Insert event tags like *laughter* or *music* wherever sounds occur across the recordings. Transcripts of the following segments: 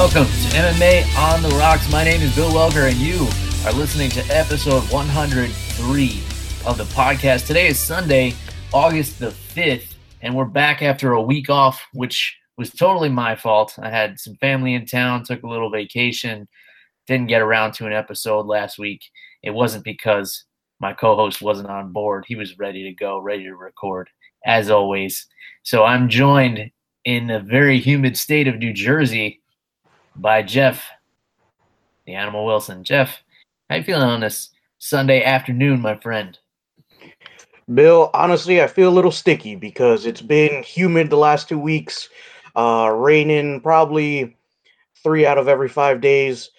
Welcome to MMA on the Rocks. My name is Bill Welker, and you are listening to episode 103 of the podcast. Today is Sunday, August the 5th, and we're back after a week off, which was totally my fault. I had some family in town, took a little vacation, didn't get around to an episode last week. It wasn't because my co host wasn't on board, he was ready to go, ready to record, as always. So I'm joined in a very humid state of New Jersey by Jeff, the Animal Wilson. Jeff, how you feeling on this Sunday afternoon, my friend? Bill, honestly, I feel a little sticky because it's been humid the last two weeks, uh, raining probably three out of every five days.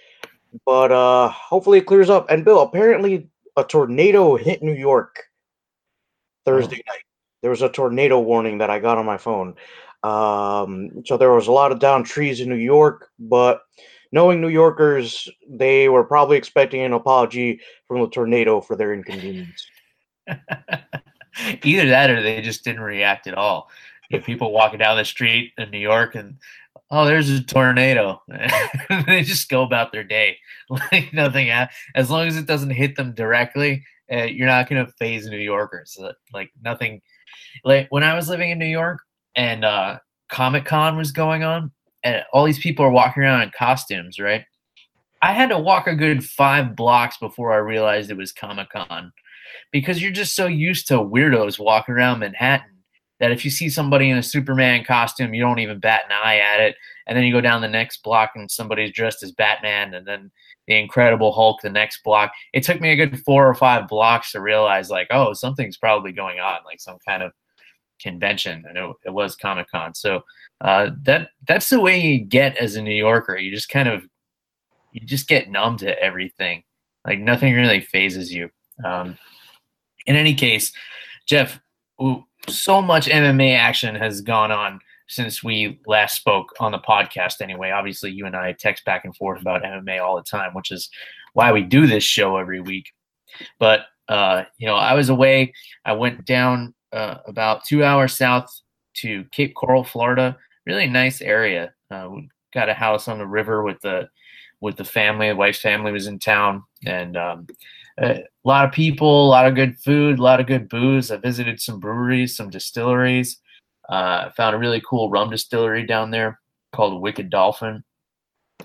But uh, hopefully it clears up. And Bill, apparently a tornado hit New York Thursday oh. night. There was a tornado warning that I got on my phone. Um, so there was a lot of down trees in New York, but knowing New Yorkers, they were probably expecting an apology from the tornado for their inconvenience. *laughs* Either that or they just didn't react at all. You people walking down the street in New York and oh, there's a tornado. *laughs* they just go about their day *laughs* like nothing. As long as it doesn't hit them directly, uh, you're not going to phase New Yorkers. Like nothing. Like when I was living in New York, and uh, Comic Con was going on, and all these people are walking around in costumes, right? I had to walk a good five blocks before I realized it was Comic Con because you're just so used to weirdos walking around Manhattan that if you see somebody in a Superman costume, you don't even bat an eye at it. And then you go down the next block and somebody's dressed as Batman, and then the Incredible Hulk the next block. It took me a good four or five blocks to realize, like, oh, something's probably going on, like some kind of convention. I know it was Comic Con. So uh, that that's the way you get as a New Yorker. You just kind of you just get numb to everything. Like nothing really phases you. Um, in any case, Jeff, so much MMA action has gone on since we last spoke on the podcast. Anyway, obviously, you and I text back and forth about MMA all the time, which is why we do this show every week. But uh, you know, I was away. I went down uh, about two hours south to Cape Coral, Florida. Really nice area. Uh, we got a house on the river with the with the family. The wife's family was in town, and um, a lot of people, a lot of good food, a lot of good booze. I visited some breweries, some distilleries. Uh, found a really cool rum distillery down there called Wicked Dolphin.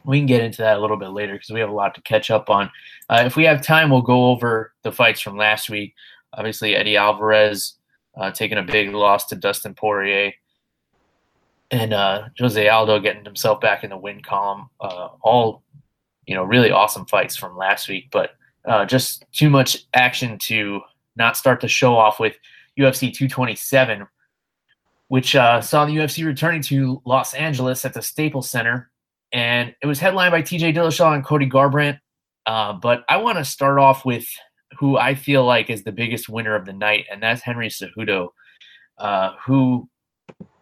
We can get into that a little bit later because we have a lot to catch up on. Uh, if we have time, we'll go over the fights from last week. Obviously, Eddie Alvarez uh, taking a big loss to Dustin Poirier, and uh, Jose Aldo getting himself back in the win column. Uh, all, you know, really awesome fights from last week, but uh, just too much action to not start the show off with UFC 227, which uh, saw the UFC returning to Los Angeles at the Staples Center, and it was headlined by T.J. Dillashaw and Cody Garbrandt. Uh, but I want to start off with who I feel like is the biggest winner of the night, and that's Henry Cejudo, uh, who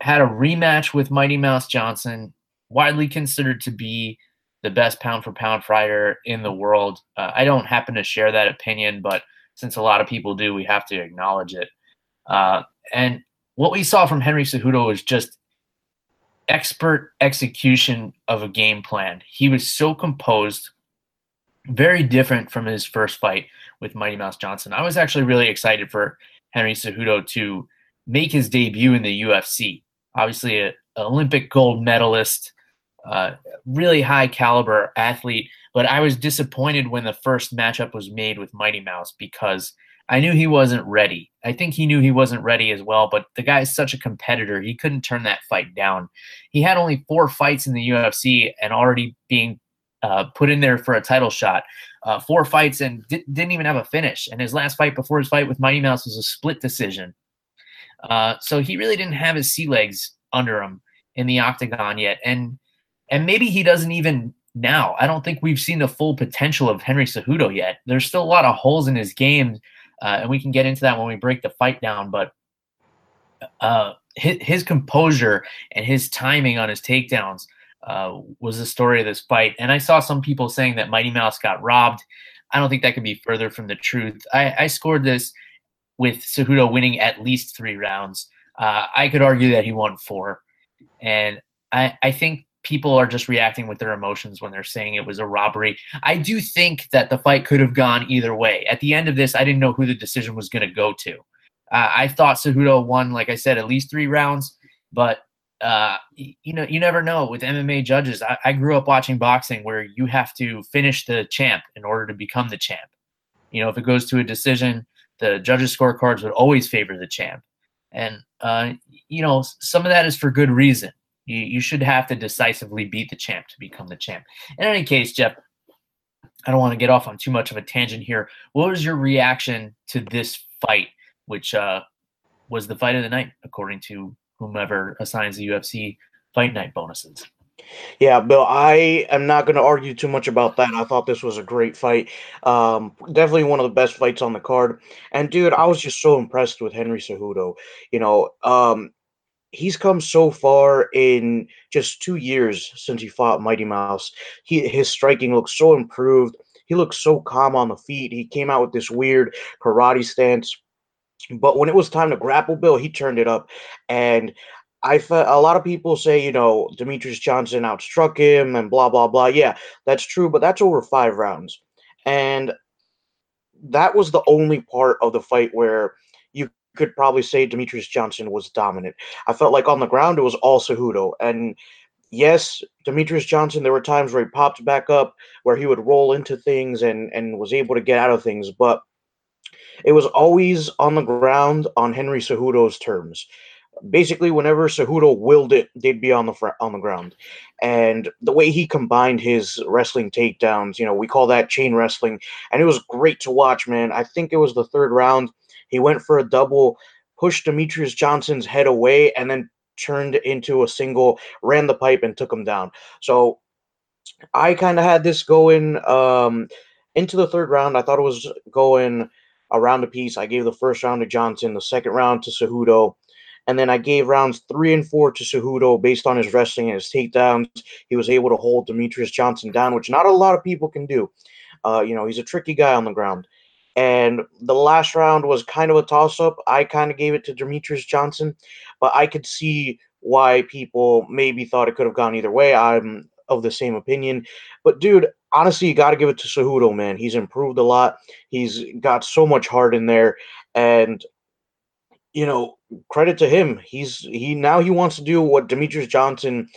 had a rematch with Mighty Mouse Johnson, widely considered to be the best pound for pound fighter in the world. Uh, I don't happen to share that opinion, but since a lot of people do, we have to acknowledge it. Uh, and what we saw from Henry Cejudo was just expert execution of a game plan. He was so composed, very different from his first fight with Mighty Mouse Johnson. I was actually really excited for Henry Cejudo to make his debut in the UFC. Obviously, an Olympic gold medalist, uh, really high caliber athlete. But I was disappointed when the first matchup was made with Mighty Mouse because I knew he wasn't ready. I think he knew he wasn't ready as well, but the guy is such a competitor. He couldn't turn that fight down. He had only four fights in the UFC and already being uh, put in there for a title shot uh, four fights and di- didn't even have a finish. And his last fight before his fight with Mighty Mouse was a split decision. Uh, so he really didn't have his sea legs under him in the octagon yet. And and maybe he doesn't even now. I don't think we've seen the full potential of Henry Cejudo yet. There's still a lot of holes in his game, uh, and we can get into that when we break the fight down. But uh, his, his, composure and his timing on his takedowns uh, was the story of this fight. And I saw some people saying that Mighty Mouse got robbed. I don't think that could be further from the truth. I, I scored this with Cejudo winning at least three rounds. Uh, I could argue that he won four. And I, I think people are just reacting with their emotions when they're saying it was a robbery. I do think that the fight could have gone either way. At the end of this, I didn't know who the decision was going to go to. Uh, I thought Cejudo won, like I said, at least three rounds, but uh, you know, you never know with MMA judges. I, I, grew up watching boxing where you have to finish the champ in order to become the champ. You know, if it goes to a decision, the judges' scorecards would always favor the champ, and uh, you know, some of that is for good reason. You, you should have to decisively beat the champ to become the champ. In any case, Jeff, I don't want to get off on too much of a tangent here. What was your reaction to this fight, which uh, was the fight of the night, according to whomever assigns the UFC fight night bonuses? Yeah, Bill, I am not going to argue too much about that. I thought this was a great fight. Um, definitely one of the best fights on the card. And dude, I was just so impressed with Henry Cejudo. You know, um, he's come so far in just two years since he fought Mighty Mouse. He his striking looks so improved. He looks so calm on the feet. He came out with this weird karate stance. But when it was time to grapple Bill, he turned it up. And I felt a lot of people say, you know, Demetrious Johnson outstruck him and blah blah blah. Yeah, that's true, but that's over five rounds. And that was the only part of the fight where you could probably say Demetrious Johnson was dominant. I felt like on the ground it was all Cejudo. And yes, Demetrious Johnson, there were times where he popped back up, where he would roll into things and, and was able to get out of things, but it was always on the ground on Henry Cejudo's terms. Basically, whenever Cejudo willed it, they'd be on the fr- on the ground, and the way he combined his wrestling takedowns, you know, we call that chain wrestling, and it was great to watch, man. I think it was the third round he went for a double, pushed Demetrious Johnson's head away, and then turned into a single, ran the pipe, and took him down. So I kind of had this going um, into the third round. I thought it was going a piece. I gave the first round to Johnson, the second round to Cejudo. And then I gave rounds three and four to Cejudo based on his wrestling and his takedowns. He was able to hold Demetrious Johnson down, which not a lot of people can do. Uh, you know, he's a tricky guy on the ground. And the last round was kind of a toss up. I kind of gave it to Demetrious Johnson, but I could see why people maybe thought it could have gone either way. I'm of the same opinion. But dude, honestly, you got to give it to Cejudo, man. He's improved a lot. He's got so much heart in there, and you know, credit to him. He's he now he wants to do what Demetrious Johnson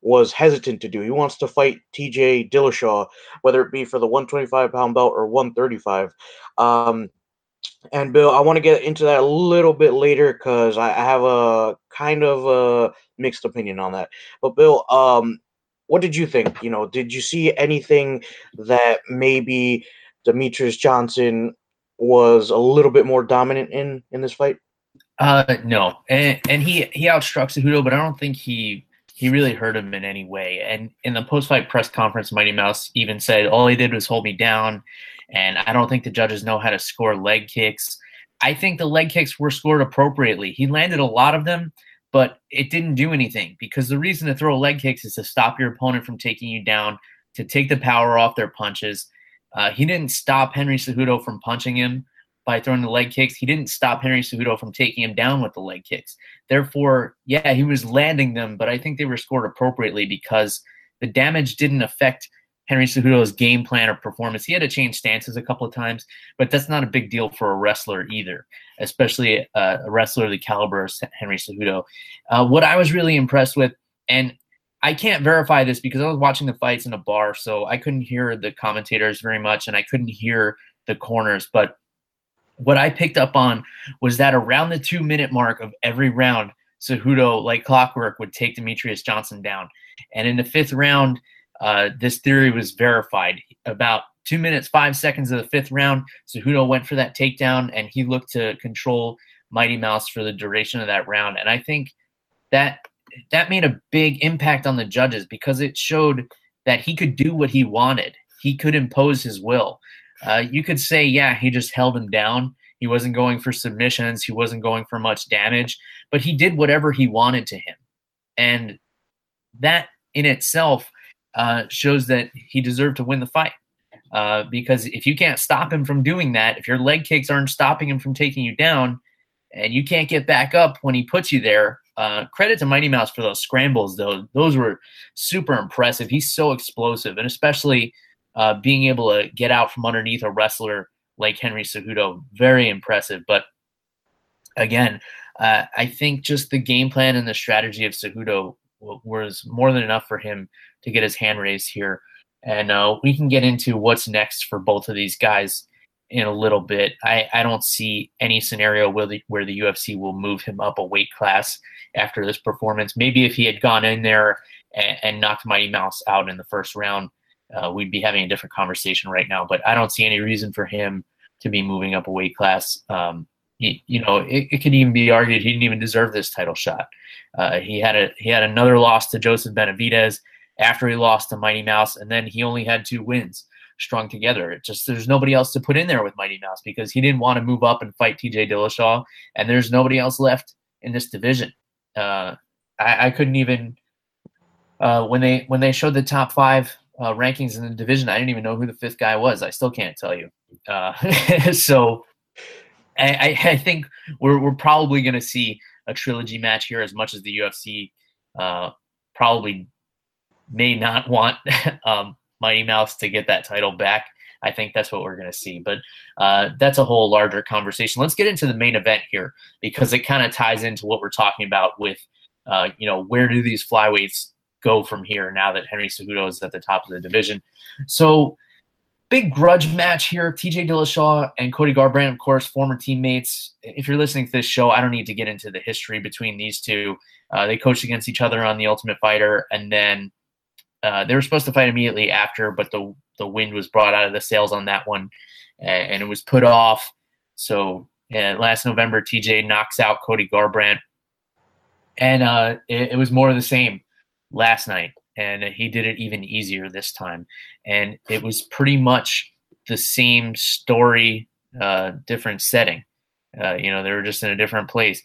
was hesitant to do. He wants to fight TJ Dillashaw, whether it be for the 125 pound belt or 135. Um, and Bill, I want to get into that a little bit later because I have a kind of a mixed opinion on that. But Bill, um, what did you think? You know, did you see anything that maybe Demetrious Johnson was a little bit more dominant in in this fight? Uh, no, and and he he outstruck Cejudo, but I don't think he he really hurt him in any way. And in the post fight press conference, Mighty Mouse even said, All he did was hold me down. And I don't think the judges know how to score leg kicks. I think the leg kicks were scored appropriately. He landed a lot of them, but it didn't do anything because the reason to throw leg kicks is to stop your opponent from taking you down, to take the power off their punches. Uh, he didn't stop Henry Cejudo from punching him by throwing the leg kicks. He didn't stop Henry Cejudo from taking him down with the leg kicks. Therefore, yeah, he was landing them, but I think they were scored appropriately because the damage didn't affect Henry Cejudo's game plan or performance. He had to change stances a couple of times, but that's not a big deal for a wrestler either, especially a, a wrestler of the caliber of Henry Cejudo. Uh, what I was really impressed with, and I can't verify this because I was watching the fights in a bar, so I couldn't hear the commentators very much, and I couldn't hear the corners, but what I picked up on was that around the two minute mark of every round, Cejudo, like clockwork, would take Demetrious Johnson down. And in the fifth round, uh, this theory was verified. About two minutes, five seconds of the fifth round, Cejudo went for that takedown and he looked to control Mighty Mouse for the duration of that round. And I think that that made a big impact on the judges because it showed that he could do what he wanted. He could impose his will. Uh, you could say, yeah, he just held him down. He wasn't going for submissions. He wasn't going for much damage, but he did whatever he wanted to him. And that in itself uh, shows that he deserved to win the fight. Uh, because if you can't stop him from doing that, if your leg kicks aren't stopping him from taking you down, and you can't get back up when he puts you there, uh, credit to Mighty Mouse for those scrambles, though. Those were super impressive. He's so explosive, and especially uh, being able to get out from underneath a wrestler like Henry Cejudo, very impressive. But again, uh, I think just the game plan and the strategy of Cejudo was more than enough for him to get his hand raised here. And uh, we can get into what's next for both of these guys in a little bit. I, I don't see any scenario where the, where the UFC will move him up a weight class after this performance. Maybe if he had gone in there and, and knocked Mighty Mouse out in the first round, uh, we'd be having a different conversation right now. But I don't see any reason for him to be moving up a weight class. Um, he, you know, it, it could even be argued he didn't even deserve this title shot. Uh, he had a he had another loss to Joseph Benavidez after he lost to Mighty Mouse, and then he only had two wins strung together. It just there's nobody else to put in there with Mighty Mouse because he didn't want to move up and fight T.J. Dillashaw, and there's nobody else left in this division. Uh, I, I, couldn't even uh, when they when they showed the top five uh, rankings in the division, I didn't even know who the fifth guy was. I still can't tell you. Uh, *laughs* so I, *laughs* I, think we're we're probably going to see a trilogy match here as much as the UFC uh, probably may not want *laughs* um, Mighty Mouse to get that title back. I think that's what we're going to see. But uh, that's a whole larger conversation. Let's get into the main event here because it kind of ties into what we're talking about with, uh, you know, where do these flyweights go from here now that Henry Cejudo is at the top of the division? So, big grudge match here. TJ Dillashaw and Cody Garbrandt, of course, former teammates. If you're listening to this show, I don't need to get into the history between these two. Uh, they coached against each other on The Ultimate Fighter, and then uh, they were supposed to fight immediately after, but the the wind was brought out of the sails on that one, and, and it was put off. So uh, last November, TJ knocks out Cody Garbrandt, and uh, it, it, was more of the same last night, and he did it even easier this time, and it was pretty much the same story, uh, different setting. Uh, you know, they were just in a different place.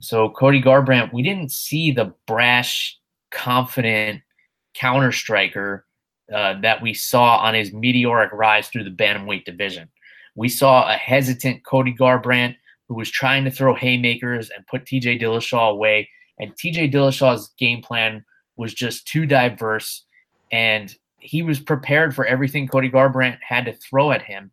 So Cody Garbrandt, we didn't see the brash, confident counter striker uh, that we saw on his meteoric rise through the bantamweight division. We saw a hesitant Cody Garbrandt who was trying to throw haymakers and put TJ Dillashaw away. And TJ Dillashaw's game plan was just too diverse. And he was prepared for everything Cody Garbrandt had to throw at him.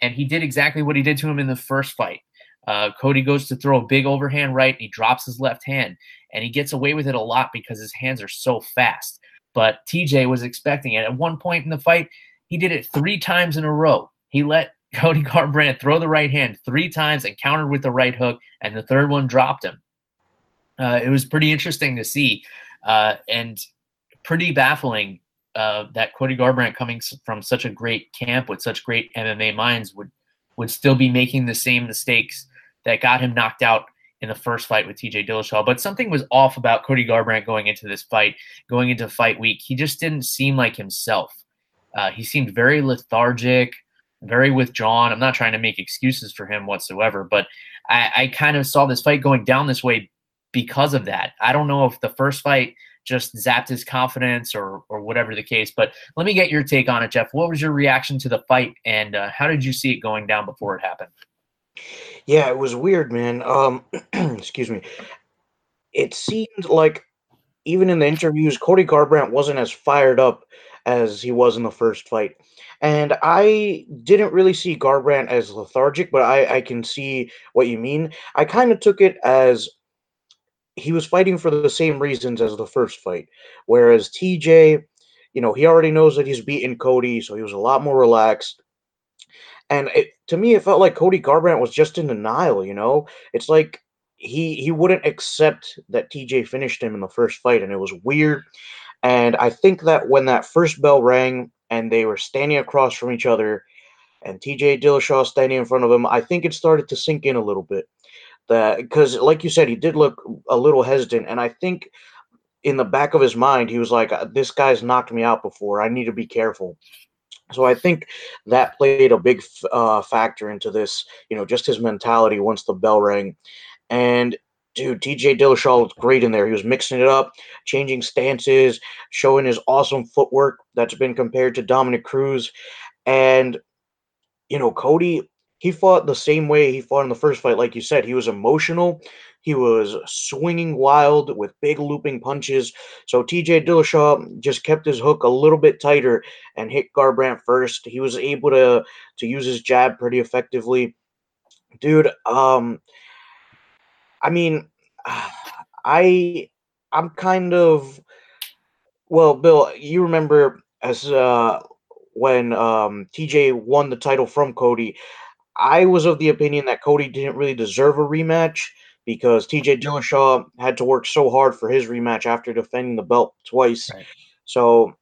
And he did exactly what he did to him in the first fight. Uh, Cody goes to throw a big overhand right, and he drops his left hand, and he gets away with it a lot because his hands are so fast but TJ was expecting it. At one point in the fight, he did it three times in a row. He let *laughs* Cody Garbrandt throw the right hand three times and countered with the right hook, and the third one dropped him. Uh, it was pretty interesting to see uh, and pretty baffling uh, that Cody Garbrandt, coming from such a great camp with such great MMA minds, would would still be making the same mistakes that got him knocked out in the first fight with TJ Dillashaw. But something was off about Cody Garbrandt going into this fight, going into fight week. He just didn't seem like himself. Uh, he seemed very lethargic, very withdrawn. I'm not trying to make excuses for him whatsoever, but I, I kind of saw this fight going down this way because of that. I don't know if the first fight just zapped his confidence or or whatever the case. But let me get your take on it, Jeff. What was your reaction to the fight, and uh, how did you see it going down before it happened? Yeah, it was weird, man. Um, *clears throat* excuse me. It seemed like even in the interviews, Cody Garbrandt wasn't as fired up as he was in the first fight. And I didn't really see Garbrandt as lethargic, but I, I can see what you mean. I kind of took it as he was fighting for the same reasons as the first fight. Whereas TJ, you know, he already knows that he's beaten Cody, so he was a lot more relaxed. And it, to me, it felt like Cody Garbrandt was just in denial. You know, it's like he he wouldn't accept that TJ finished him in the first fight, and it was weird. And I think that when that first bell rang and they were standing across from each other, and TJ Dillashaw standing in front of him, I think it started to sink in a little bit. That because, like you said, he did look a little hesitant, and I think in the back of his mind, he was like, uh, "This guy's knocked me out before. I need to be careful." So I think that played a big uh, factor into this. You know, just his mentality once the bell rang, and dude, TJ Dillashaw was great in there. He was mixing it up, changing stances, showing his awesome footwork that's been compared to Dominick Cruz. And, you know, Cody, he fought the same way he fought in the first fight. Like you said, he was emotional. He was swinging wild with big looping punches. So TJ Dillashaw just kept his hook a little bit tighter and hit Garbrandt first. He was able to to use his jab pretty effectively. Dude, um I mean, *sighs* I I'm kind of well, Bill. You remember as uh, when um, TJ won the title from Cody. I was of the opinion that Cody didn't really deserve a rematch because TJ Dillashaw had to work so hard for his rematch after defending the belt twice. Right. So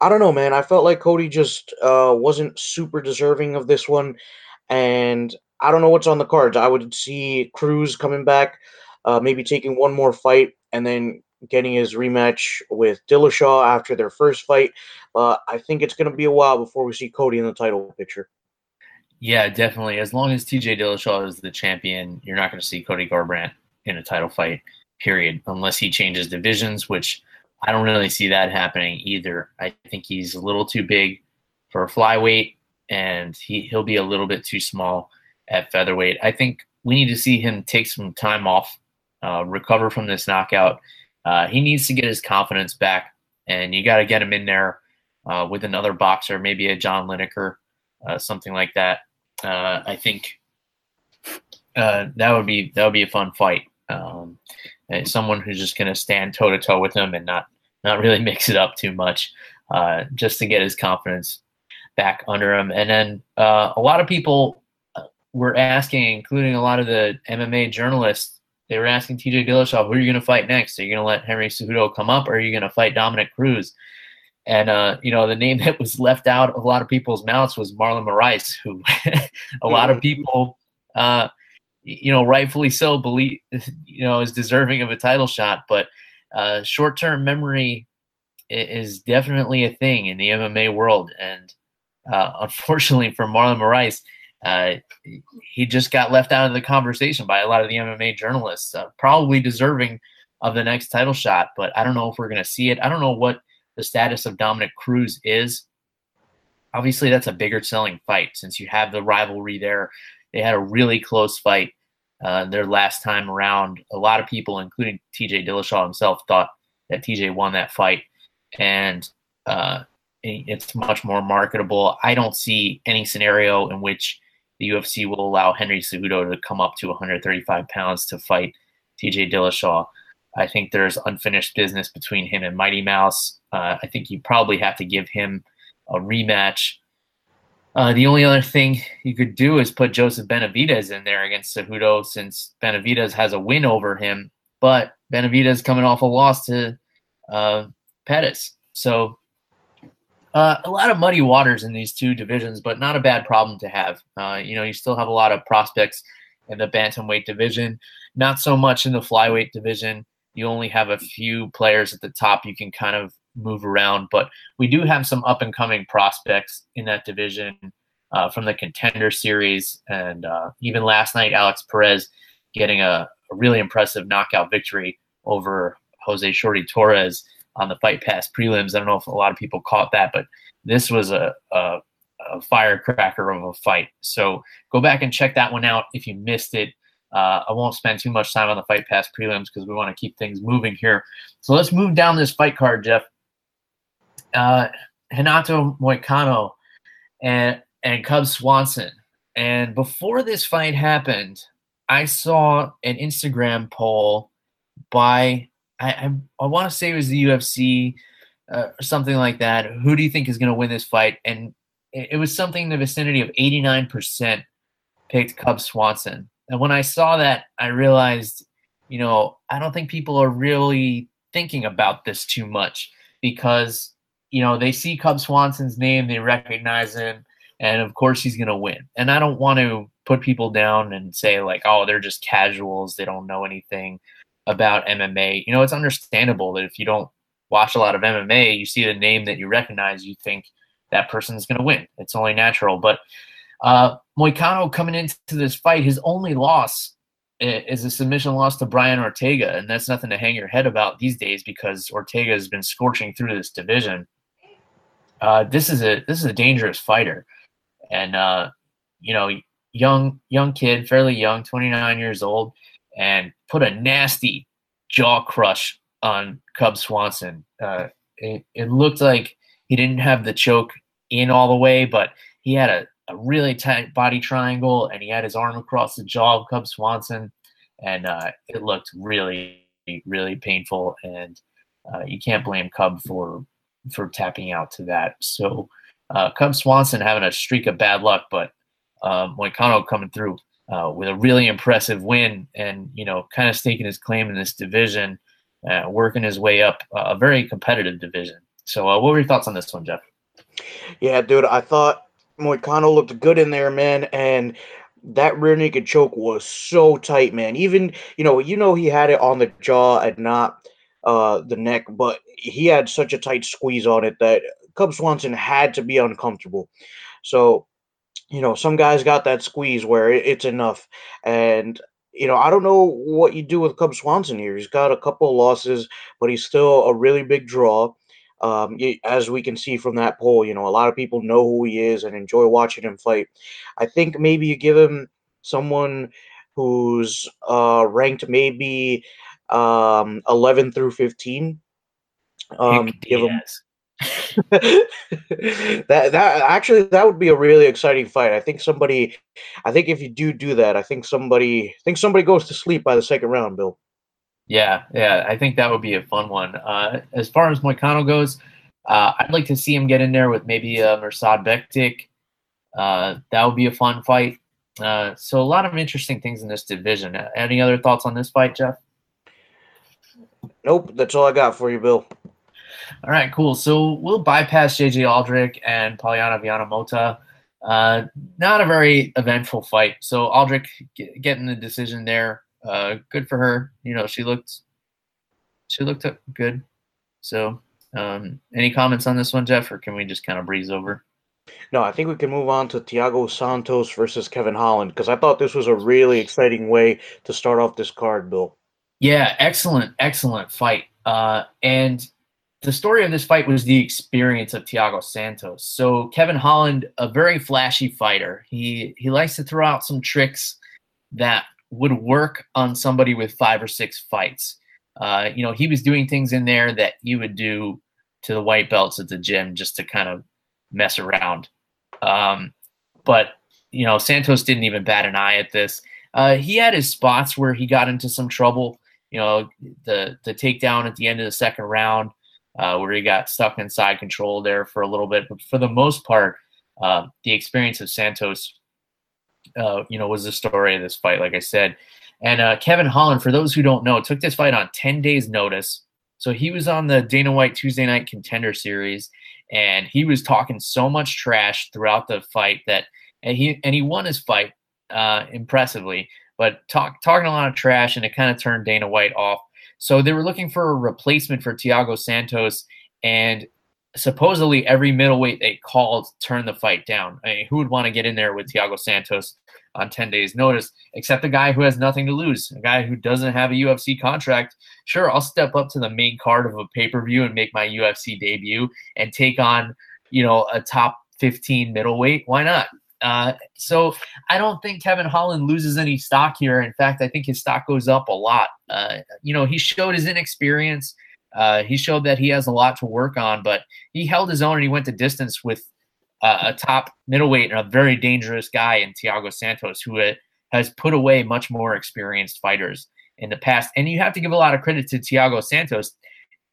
I don't know, man. I felt like Cody just uh, wasn't super deserving of this one, and I don't know what's on the cards. I would see Cruz coming back, uh, maybe taking one more fight, and then getting his rematch with Dillashaw after their first fight. But I think it's going to be a while before we see Cody in the title picture. Yeah, definitely. As long as TJ Dillashaw is the champion, you're not going to see Cody Garbrandt in a title fight, period, unless he changes divisions, which I don't really see that happening either. I think he's a little too big for flyweight, and he, he'll be a little bit too small at featherweight. I think we need to see him take some time off, uh, recover from this knockout. Uh, he needs to get his confidence back, and you got to get him in there uh, with another boxer, maybe a John Lineker, uh, something like that. Uh, I think uh, that would be that would be a fun fight. Um, someone who's just going to stand toe to toe with him and not not really *laughs* mix it up too much, just to get his confidence back under him. And then a lot of people were asking, including a lot of the MMA journalists, they were asking TJ Dillashaw, who are you going to fight next? Are you going to let Henry Cejudo come up, or are you going to fight Dominick Cruz? And uh, you know, the name that was left out of a lot of people's mouths was Marlon Moraes, who *laughs* a lot of mm-hmm. people, uh, you know, rightfully so, believe you know is deserving of a title shot. But uh, short-term memory is definitely a thing in the MMA world, and uh, *laughs* unfortunately for Marlon Moraes, uh, he just got left out of the conversation by a lot of the MMA journalists, uh, probably deserving of the next title shot. But I don't know if we're going to see it. I don't know what the status of Dominick Cruz is. Obviously, that's a bigger selling fight since you have the rivalry there. They had a really close fight uh, their last time around. A lot of people, including TJ Dillashaw himself, thought that TJ won that fight. And uh, it's much more marketable. I don't see any scenario in which the UFC will allow Henry Cejudo to come up to 135 pounds to fight TJ Dillashaw. I think there's unfinished business between him and Mighty Mouse. Uh, I think you probably have to give him a rematch. Uh, the only other thing you could do is put Joseph Benavidez in there against Cejudo since Benavidez has a win over him, but Benavidez coming off a loss to uh, Pettis. So uh, a lot of muddy waters in these two divisions, but not a bad problem to have. Uh, you know, you still have a lot of prospects in the bantamweight division, not so much in the flyweight division. You only have a few players at the top you can kind of move around, but we do have some up and coming prospects in that division uh, from the contender series. And uh, even last night, Alex Perez getting a, a really impressive knockout victory over Jose Shorty Torres on the Fight Pass prelims. I don't know if a lot of people caught that, but this was a, a, a firecracker of a fight. So go back and check that one out if you missed it. Uh, I won't spend too much time on the Fight Pass prelims because we want to keep things moving here. So let's move down this fight card, Jeff. Uh, Renato Moicano and and Cub Swanson. And before this fight happened, I saw an Instagram poll by I I, I want to say it was the UFC uh, or something like that. Who do you think is going to win this fight? And it, it, was something in the vicinity of 89% picked Cub Swanson. And when I saw that, I realized, you know, I don't think people are really thinking about this too much because, you know, they see Cub Swanson's name, they recognize him, and of course he's going to win. And I don't want to put people down and say, like, oh, they're just casuals, they don't know anything. about MMA. You know, it's understandable that if you don't watch a lot of MMA, you see a name that you recognize, you think that person is going to win. It's only natural. But uh, Moicano coming into this fight, his only loss is a submission loss to Brian Ortega, and that's nothing to hang your head about these days because Ortega has been scorching through this division. Uh, this is a this is a dangerous fighter, and uh, you know, young young kid, fairly young, 29 years old, and put a nasty jaw crush on Cub Swanson. Uh, it, it looked like he didn't have the choke in all the way, but he had a, a really tight body triangle and he had his arm across the jaw of Cub Swanson. And uh, it looked really, really painful. And uh, you can't blame Cub for for tapping out to that. So uh, Cub Swanson having a streak of bad luck, but uh, Moicano coming through uh, with a really impressive win and, you know, kind of staking his claim in this division, uh, working his way up a very competitive division. So, uh, what were your thoughts on this one, Jeff? Yeah, dude, I thought Moicano looked good in there, man, and that rear naked choke was so tight, man. Even you know, you know, he had it on the jaw and not uh the neck, but he had such a tight squeeze on it that Cub Swanson had to be uncomfortable. So you know, some guys got that squeeze where it's enough. And, you know, I don't know what you do with Cub Swanson here. He's got a couple of losses, but he's still a really big draw. Um, as we can see from that poll, you know, a lot of people know who he is and enjoy watching him fight. I think maybe you give him someone who's uh, ranked maybe um, 11 through 15. Um, give him *laughs* that that actually that would be a really exciting fight. I think somebody, I think if you do do that, I think somebody, I think somebody goes to sleep by the second round, Bill. Yeah, yeah, I think that would be a fun one. Uh, as far as Moicano goes, uh, I'd like to see him get in there with maybe a Mirsad Bektic. Uh, that would be a fun fight. Uh, so a lot of interesting things in this division. Any other thoughts on this fight, Jeff? Nope, that's all I got for you, Bill. All right, cool. So we'll bypass JJ Aldrich and Polyana Viana Uh, not a very eventful fight. So Aldrich get, getting the decision there. Uh, good for her. You know, she looked she looked good. So, um, any comments on this one, Jeff, or can we just kind of breeze over? No, I think we can move on to Thiago Santos versus Kevin Holland because I thought this was a really exciting way to start off this card, Bill. Yeah, excellent, excellent fight. Uh, and the story of this fight was the experience of Thiago Santos. So Kevin Holland, a very flashy fighter, he he likes to throw out some tricks that would work on somebody with five or six fights. Uh, you know, he was doing things in there that you would do to the white belts at the gym just to kind of mess around. Um, but you know, Santos didn't even bat an eye at this. Uh, he had his spots where he got into some trouble. You know, the the takedown at the end of the second round uh, where he got stuck inside control there for a little bit. But for the most part, uh, the experience of Santos, uh, you know, was the story of this fight, like I said. And uh, Kevin Holland, for those who don't know, took this fight on 10 days' notice. So he was on the Dana White Tuesday Night Contender Series, and he was talking so much trash throughout the fight that, and he and he won his fight uh, impressively, but talk, talking a lot of trash, and it kind of turned Dana White off so they were looking for a replacement for Thiago Santos, and supposedly every middleweight they called turned the fight down. I mean, who would want to get in there with Thiago Santos on 10 days' notice, except a guy who has nothing to lose, a guy who doesn't have a UFC contract? Sure, I'll step up to the main card of a pay per view and make my UFC debut and take on, you know, a top 15 middleweight. Why not? Uh, so I don't think Kevin Holland loses any stock here. In fact, I think his stock goes up a lot. Uh, you know, he showed his inexperience. Uh, he showed that he has a lot to work on, but he held his own and he went to distance with uh, a top middleweight and a very dangerous guy in Thiago Santos, who uh, has put away much more experienced fighters in the past. And you have to give a lot of credit to Thiago Santos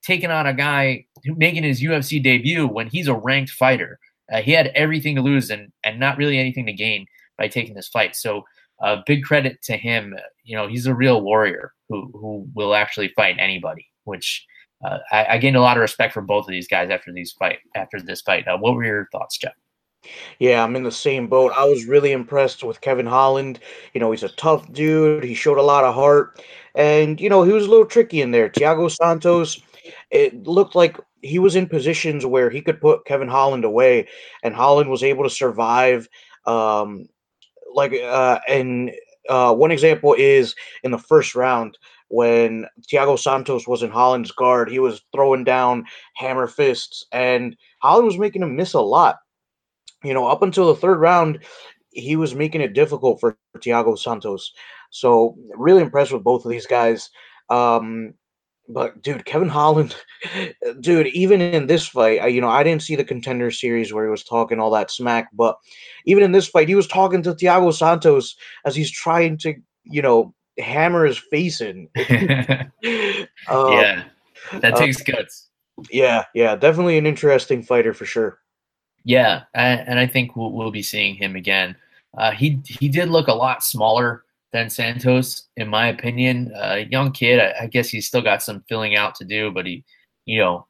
taking on a guy making his UFC debut when he's a ranked fighter. Uh, he had everything to lose and and not really anything to gain by taking this fight. So uh, big credit to him. You know, he's a real warrior who who will actually fight anybody. Which uh, I, I, gained a lot of respect for both of these guys after these fight after this fight. Uh, what were your thoughts, Jeff? Yeah, I'm in the same boat. I was really impressed with Kevin Holland. You know, he's a tough dude. He showed a lot of heart. And, you know, he was a little tricky in there. Thiago Santos, it looked like he was in positions where he could put Kevin Holland away, and Holland was able to survive. Um, like, uh, and uh, one example is in the first round when Thiago Santos was in Holland's guard, he was throwing down hammer fists, and Holland was making him miss a lot. You know, up until the third round, he was making it difficult for Thiago Santos. So, really impressed with both of these guys. Um, but dude, Kevin Holland, *laughs* dude, even in this fight, you know, I didn't see the contender series where he was talking all that smack, but even in this fight, he was talking to Thiago Santos as he's trying to, you know, hammer his face in. um, *laughs* *laughs* yeah, that uh, takes uh, guts. Yeah, yeah, definitely an interesting fighter for sure. Yeah, and I think we'll, we'll be seeing him again. Uh, he he did look a lot smaller than Santos, in my opinion. A uh, young kid, I, I, guess he's still got some filling out to do, but he, you know,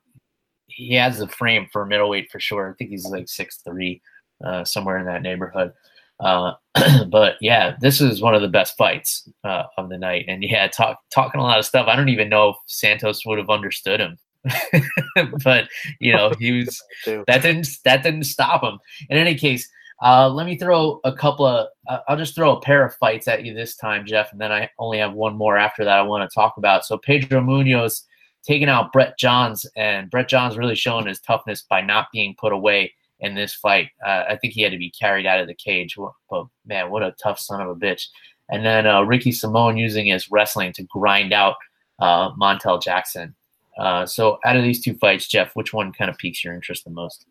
he has the frame for middleweight for sure. I think he's like six three, uh, somewhere in that neighborhood. Uh, *clears throat* but yeah, this is one of the best fights uh, of the night, and yeah, talk, talking a lot of stuff. I don't even know if Santos would have understood him, *laughs* but you know, he *laughs* was that didn't that didn't stop him. In any case, uh, let me throw a couple of. Uh, I'll just throw a pair of fights at you this time, Jeff, and then I only have one more after that I want to talk about. So Pedro Munhoz taking out Brett Johns, and Brett Johns really showing his toughness by not being put away in this fight. Uh, I think he had to be carried out of the cage. But man, what a tough son of a bitch. And then uh, Ricky Simon using his wrestling to grind out uh, Montel Jackson. Uh, so out of these two fights, Jeff, which one kind of piques your interest the most?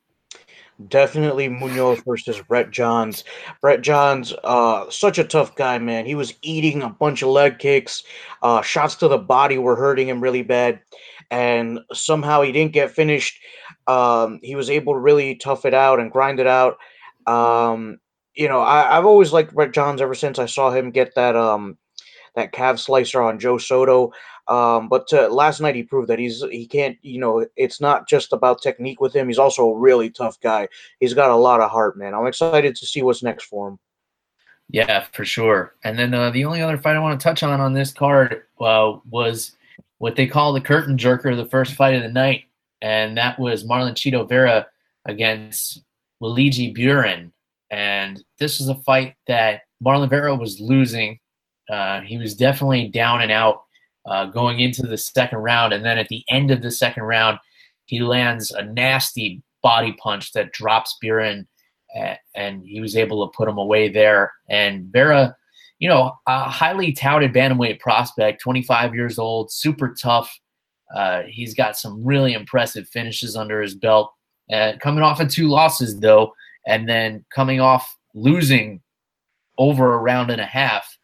Definitely Munhoz versus Brett Johns. Brett Johns, uh, such a tough guy, man. He was eating a bunch of leg kicks. Uh, shots to the body were hurting him really bad. And somehow he didn't get finished. Um, he was able to really tough it out and grind it out. Um, you know, I, have always liked Brett Johns ever since I saw him get that um, that calf slicer on Joe Soto. Um, but uh, last night he proved that he's he can't. You know, it's not just about technique with him. He's also a really tough guy. He's got a lot of heart, man. I'm excited to see what's next for him. Yeah, for sure. And then uh, the only other fight I want to touch on on this card uh, was what they call the curtain jerker, the first fight of the night, and that was Marlon Chito Vera against Wuliji Buren. And this was a fight that Marlon Vera was losing. Uh, he was definitely down and out uh, going into the second round. And then at the end of the second round, he lands a nasty body punch that drops Buren, and he was able to put him away there. And Vera, you know, a highly touted bantamweight prospect, 25 years old, super tough. Uh, he's got some really impressive finishes under his belt. Uh, coming off of two losses, though, and then coming off losing over a round and a half,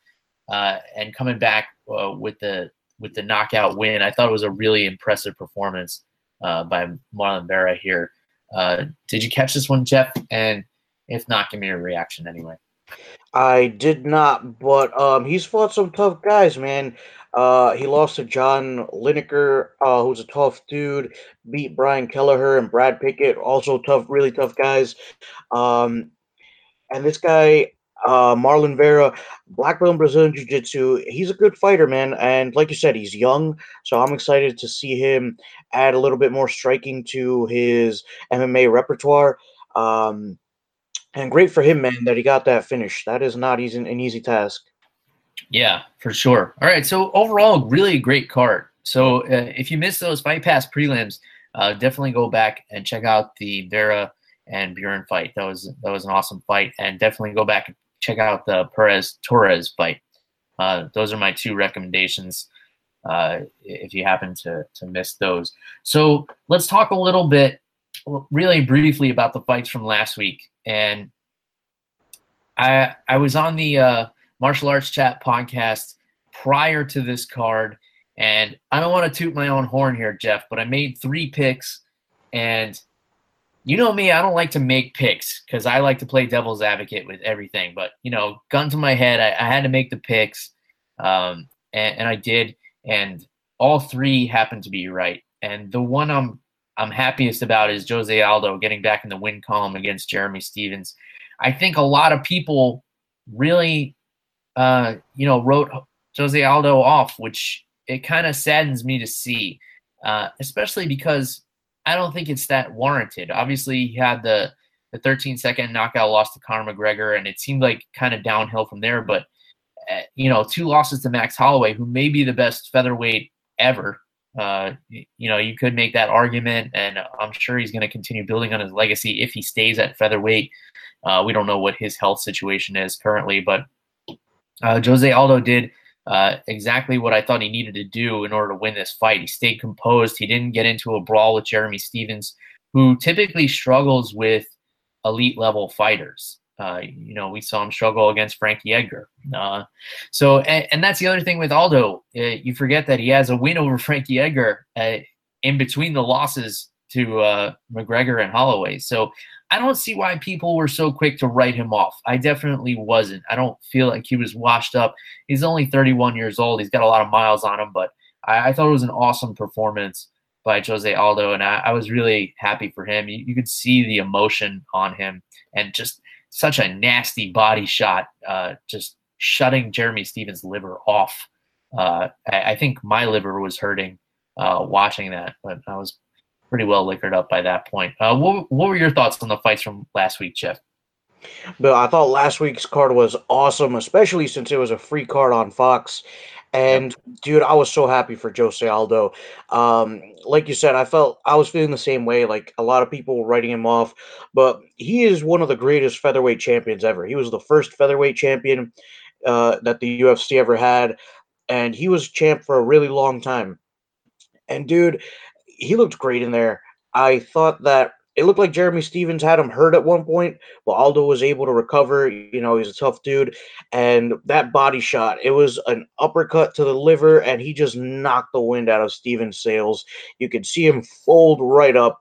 uh, and coming back uh, with the with the knockout win. I thought it was a really impressive performance uh, by Marlon Vera here. Uh, did you catch this one, Jeff? And if not, give me your reaction anyway. I did not, but um, he's fought some tough guys, man. Uh, he lost to John Lineker, uh, who's a tough dude. Beat Brian Kelleher and Brad Pickett, also tough, really tough guys. Um, and this guy, uh, Marlon Vera, black belt Brazilian Jiu Jitsu. He's a good fighter, man. And like you said, he's young. So I'm excited to see him add a little bit more striking to his MMA repertoire. Um, and great for him, man, that he got that finish. That is not easy, an easy task. Yeah, for sure. All right. So overall, really great card. So uh, if you missed those Fight Pass prelims, uh, definitely go back and check out the Vera and Buren fight. That was that was an awesome fight, and definitely go back and check out the Perez Torres fight. Uh, those are my two recommendations uh, if you happen to, to miss those. So let's talk a little bit, really briefly, about the fights from last week. And I I was on the uh, martial arts chat podcast prior to this card, and I don't want to toot my own horn here, Jeff, but I made three picks, and you know me, I don't like to make picks because I like to play devil's advocate with everything. But you know, gun to my head, I, I had to make the picks, um, and, and, I did, and all three happened to be right. And the one I'm I'm happiest about is Jose Aldo getting back in the win column against Jeremy Stephens. I think a lot of people really, uh, you know, wrote Jose Aldo off, which it kind of saddens me to see, uh, especially because I don't think it's that warranted. Obviously, he had the the 13 second knockout loss to Conor McGregor, and it seemed like kind of downhill from there. But uh, you know, two losses to Max Holloway, who may be the best featherweight ever. Uh, you know, you could make that argument, and I'm sure he's going to continue building on his legacy if he stays at featherweight. Uh, we don't know what his health situation is currently, but uh, Jose Aldo did uh, exactly what I thought he needed to do in order to win this fight. He stayed composed. He didn't get into a brawl with Jeremy Stephens, who typically struggles with elite level fighters. Uh, you know, we saw him struggle against Frankie Edgar. Uh, so, and, and, that's the other thing with Aldo. Uh, you forget that he has a win over *laughs* Frankie Edgar uh, in between the losses to uh, McGregor and Holloway. So, I don't see why people were so quick to write him off. I definitely wasn't. I don't feel like he was washed up. He's only 31 years old. He's got a lot of miles on him, but I, I thought it was an awesome performance by Jose Aldo, and I, I was really happy for him. You, you, could see the emotion on him, and just such a nasty body shot, uh, just shutting Jeremy Stephens' liver off. Uh, I, I, think my liver was hurting uh, watching that, but I was pretty well liquored up by that point. Uh, what, what were your thoughts on the fights from last week, Jeff? But I thought last week's card was awesome, especially since it was a free card on Fox. And dude, I was so happy for Jose Aldo. Um, like you said, I felt I was feeling the same way. Like a lot of people were writing him off, but he is one of the greatest featherweight champions ever. He was the first featherweight champion uh, that the UFC ever had, and he was champ for a really long time. And dude, he looked great in there. I thought that it looked like Jeremy Stephens had him hurt at one point, but Aldo was able to recover. You know, he's a tough dude. And that body shot, it was an uppercut to the liver, and he just knocked the wind out of Stephens' sails. You could see him fold right up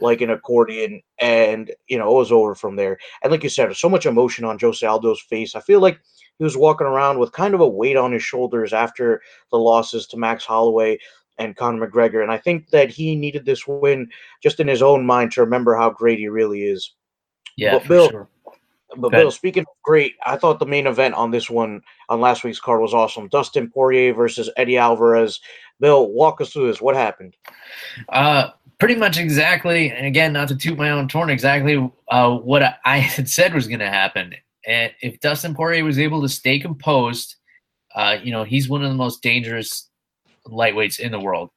like an accordion, and, you know, it was over from there. And like you said, so much emotion on Jose Aldo's face. I feel like he was walking around with kind of a weight on his shoulders after the losses to Max Holloway and Conor McGregor. And I think that he needed this win just in his own mind to remember how great he really is. Yeah, but Bill, sure. But Bill, speaking of great, I thought the main event on this one on last week's card was awesome. Dustin Poirier versus Eddie Alvarez. Bill, walk us through this. What happened? Uh, pretty much exactly, and again, not to toot my own horn, exactly uh, what I *laughs* had said was going to happen. And if Dustin Poirier was able to stay composed, uh, you know, he's one of the most dangerous lightweights in the world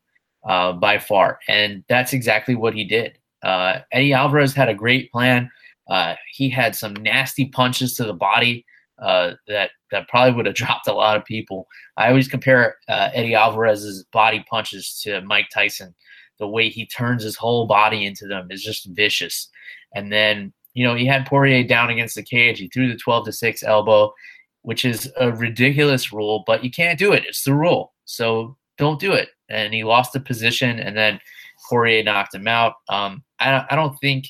uh, by far. And that's exactly what he did. Uh, Eddie Alvarez had a great plan. Uh, he had some nasty punches to the body uh, that that probably would have *laughs* dropped a lot of people. I always compare uh, Eddie Alvarez's body punches to Mike Tyson. The way he turns his whole body into them is just vicious. And then you know he had Poirier down against the cage. He threw the twelve to six elbow, which is a ridiculous rule, but you can't do it. It's the rule. So don't do it. And he lost the position, and then Poirier knocked him out. Um, I, I don't think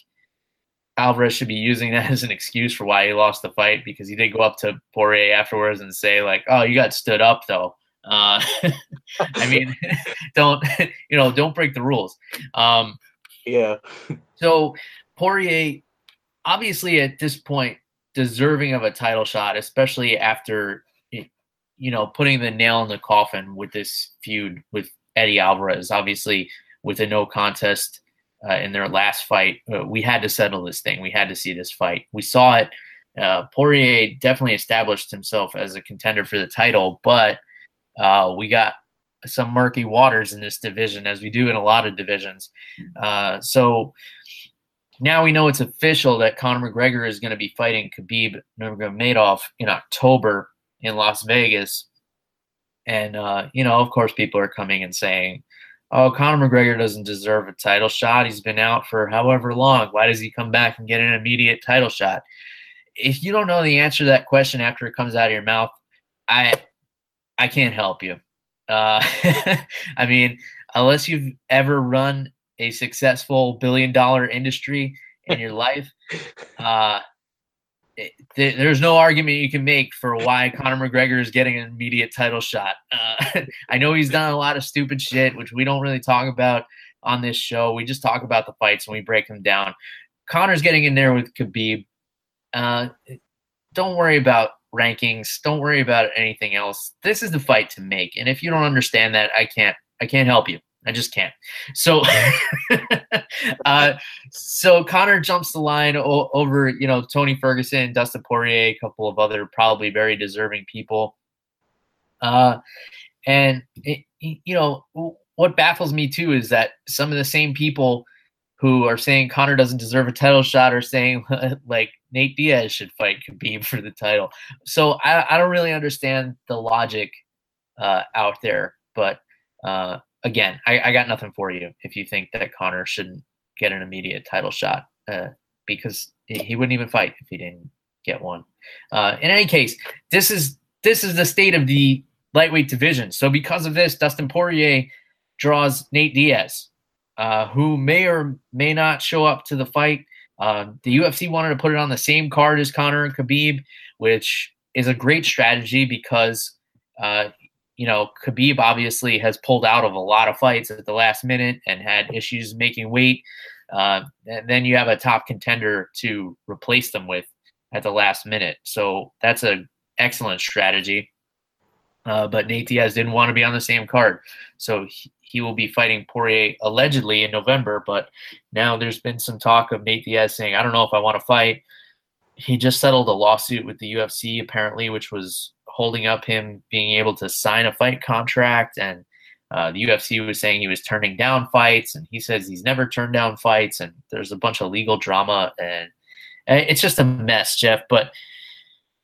Alvarez should be using *laughs* that as an excuse for why he lost the fight because he did go up to Poirier afterwards and say like, "Oh, you got stood up though." Uh, *laughs* I mean, *laughs* don't you know? Don't break the rules. Um, yeah. so Poirier, obviously at this point, deserving of a title shot, especially after you know, putting the nail in the coffin with this feud with Eddie Alvarez. Obviously, with a no contest uh, in their last fight, uh, we had to settle this thing. We had to see this fight. We saw it. Uh, Poirier definitely established himself as a contender for the title, but uh, we got some murky waters in this division, as we do in a lot of divisions. Uh, so now we know it's official that Conor McGregor is going to be fighting Khabib Nurmagomedov in October in Las Vegas. And, uh, you know, of course, people are coming and saying, oh, Conor McGregor doesn't deserve a title shot. He's been out for however long. Why does he come back and get an immediate title shot? If you don't know the answer to that question after it comes out of your mouth, I I can't help you. Uh, *laughs* I mean, unless you've ever run a successful billion dollar industry in your life, *laughs* uh, there's no argument you can make for why Conor McGregor is getting an immediate title shot. Uh, *laughs* I know he's done a lot of stupid shit, which we don't really talk about on this show. We just talk about the fights and we break them down. Conor's getting in there with Khabib. Uh, don't worry about rankings. Don't worry about anything else. This is the fight to make. And if you don't understand that, I can't. I can't help you. I just can't. So, *laughs* uh, so Conor jumps the line o- over, you know, Tony Ferguson, Dustin Poirier, a couple of other probably very deserving people. Uh, and it, you know what baffles me too is that some of the same people who are saying Conor doesn't deserve a title shot are saying *laughs* like Nate Diaz should fight Khabib for the title. So I, I don't really understand the logic uh, out there, but uh, again, I, I, got nothing for you if you think that Conor shouldn't get an immediate title shot uh, because he wouldn't even fight if he didn't get one. Uh, in any case, this is this is the state of the lightweight division. So because of this, Dustin Poirier draws Nate Diaz, uh, who may or may not show up to the fight. Uh, the UFC wanted to put it on the same card as Conor and Khabib, which is a great strategy because uh, you know, Khabib obviously has pulled out of a lot of fights at the last minute and had issues making weight. Uh, and then you have a top contender to replace them with at the last minute. So that's an excellent strategy. Uh, but Nate Diaz didn't want to be on the same card. So he, he will be fighting Poirier allegedly in November. But now there's been some talk of Nate Diaz saying, I don't know if I want to fight. He just settled a lawsuit with the UFC, apparently, which was holding up him being able to sign a fight contract. And uh, the UFC was saying he was turning down fights, and he says he's never turned down fights. And there's a bunch of legal drama, and, and it's just a mess, Jeff. But